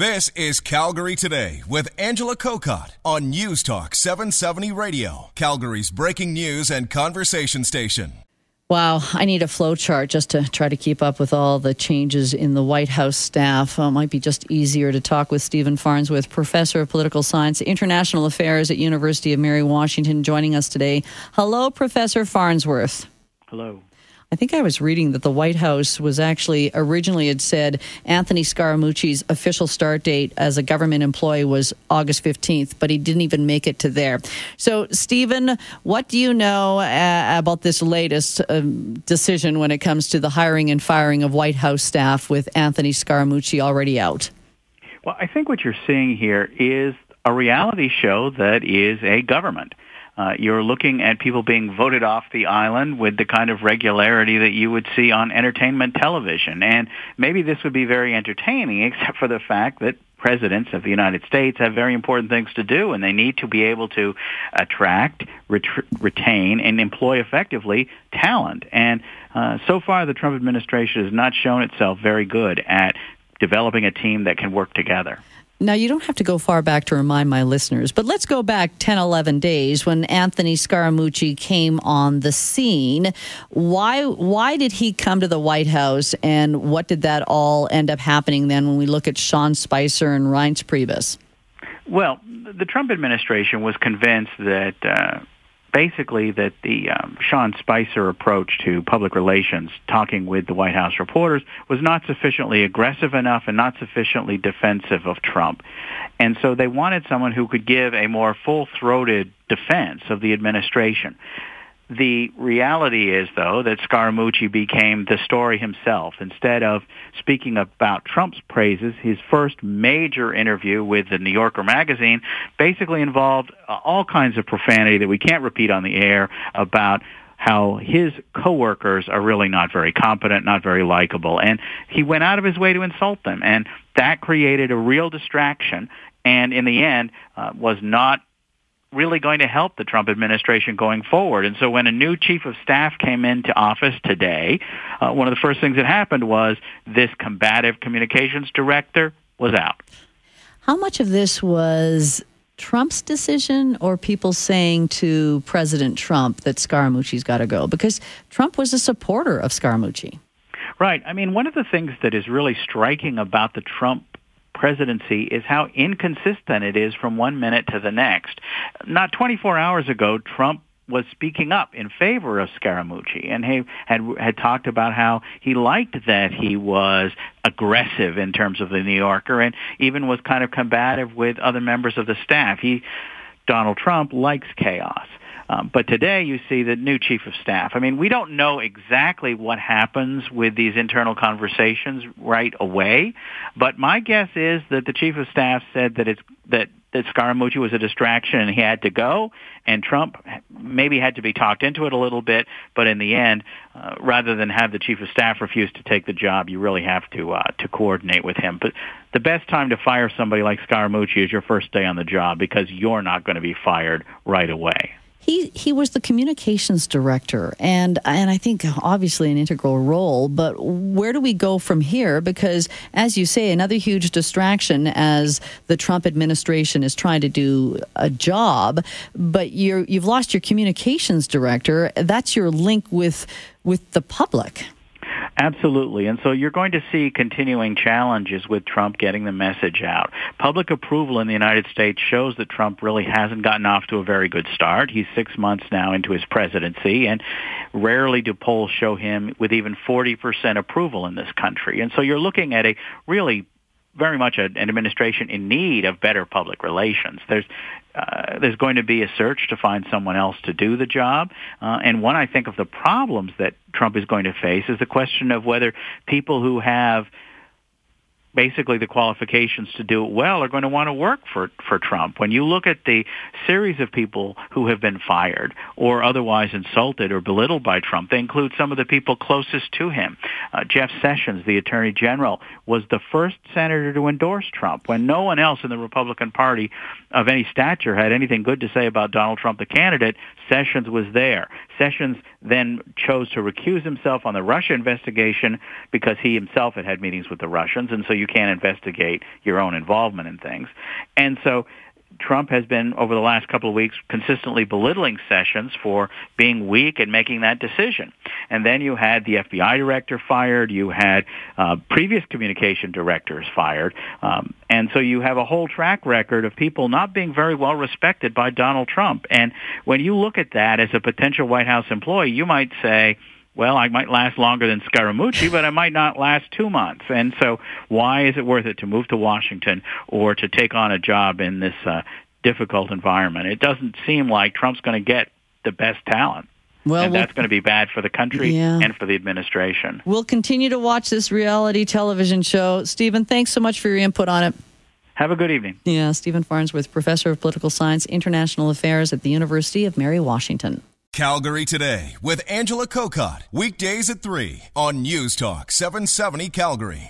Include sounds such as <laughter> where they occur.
This is Calgary Today with Angela Kokott on News Talk 770 Radio, Calgary's breaking news and conversation station. Wow, I need a flow chart just to try to keep up with all the changes in the White House staff. Uh, it might be just easier to talk with Stephen Farnsworth, professor of political science, international affairs at University of Mary Washington, joining us today. Hello, Professor Farnsworth. Hello. I think I was reading that the White House was actually originally had said Anthony Scaramucci's official start date as a government employee was August 15th, but he didn't even make it to there. So, Stephen, what do you know uh, about this latest um, decision when it comes to the hiring and firing of White House staff with Anthony Scaramucci already out? Well, I think what you're seeing here is a reality show that is a government. Uh, you're looking at people being voted off the island with the kind of regularity that you would see on entertainment television. And maybe this would be very entertaining, <laughs> except for the fact that presidents of the United States have very important things to do, and they need to be able to attract, ret- retain, and employ effectively talent. And uh, so far, the Trump administration has not shown itself very good at developing a team that can work together. Now, you don't have to go far back to remind my listeners, but let's go back 10, 11 days when Anthony Scaramucci came on the scene. Why, why did he come to the White House, and what did that all end up happening then when we look at Sean Spicer and Reince Priebus? Well, the Trump administration was convinced that uh, basically that the um, Sean Spicer approach to public relations, talking with the White House reporters, was not sufficiently aggressive enough and not sufficiently defensive of Trump. And so they wanted someone who could give a more full-throated defense of the administration. The reality is, though, that Scaramucci became the story himself. Instead of speaking about Trump's praises, his first major interview with the New Yorker magazine basically involved uh, all kinds of profanity that we can't repeat on the air about how his coworkers are really not very competent, not very likable. And he went out of his way to insult them. And that created a real distraction and in the end uh, was not really going to help the Trump administration going forward. And so when a new chief of staff came into office today, uh, one of the first things that happened was this combative communications director was out. How much of this was Trump's decision or people saying to President Trump that Scaramucci's got to go? Because Trump was a supporter of Scaramucci. Right. I mean, one of the things that is really striking about the Trump presidency is how inconsistent it is from one minute to the next. Not 24 hours ago, Trump was speaking up in favor of Scaramucci, and he had had talked about how he liked that he was aggressive in terms of the New Yorker, and even was kind of combative with other members of the staff. He, Donald Trump, likes chaos. Um, but today you see the new chief of staff. I mean, we don't know exactly what happens with these internal conversations right away, but my guess is that the chief of staff said that it's that that Scaramucci was a distraction and he had to go, and Trump maybe had to be talked into it a little bit, but in the end, uh, rather than have the chief of staff refuse to take the job, you really have to uh, to coordinate with him. But the best time to fire somebody like Scaramucci is your first day on the job because you're not going to be fired right away. He he was the communications director, and and I think obviously an integral role. But where do we go from here? Because as you say, another huge distraction as the Trump administration is trying to do a job. But you're you've lost your communications director. That's your link with with the public. Absolutely. And so you're going to see continuing challenges with Trump getting the message out. Public approval in the United States shows that Trump really hasn't gotten off to a very good start. He's six months now into his presidency, and rarely do polls show him with even 40% approval in this country. And so you're looking at a really very much an administration in need of better public relations. There's uh, there's going to be a search to find someone else to do the job. Uh, and one, I think, of the problems that Trump is going to face is the question of whether people who have basically the qualifications to do it well are going to want to work for for Trump. When you look at the series of people who have been fired or otherwise insulted or belittled by Trump, they include some of the people closest to him. Uh, Jeff Sessions, the Attorney General, was the first senator to endorse Trump when no one else in the Republican Party of any stature had anything good to say about Donald Trump, the candidate. Sessions was there. Sessions then chose to recuse himself on the Russia investigation because he himself had had meetings with the Russians, and so you can't investigate your own involvement in things. And so Trump has been, over the last couple of weeks, consistently belittling Sessions for being weak and making that decision. And then you had the FBI director fired. You had uh, previous communication directors fired. Um, and so you have a whole track record of people not being very well respected by Donald Trump. And when you look at that as a potential White House employee, you might say, well, I might last longer than Scaramucci, but I might not last two months. And so why is it worth it to move to Washington or to take on a job in this uh, difficult environment? It doesn't seem like Trump's going to get the best talent. Well, and that's going to be bad for the country yeah. and for the administration. We'll continue to watch this reality television show. Stephen, thanks so much for your input on it. Have a good evening. Yeah, Stephen Farnsworth, professor of political science, international affairs at the University of Mary Washington. Calgary Today with Angela Kokott. Weekdays at 3 on News Talk 770 Calgary.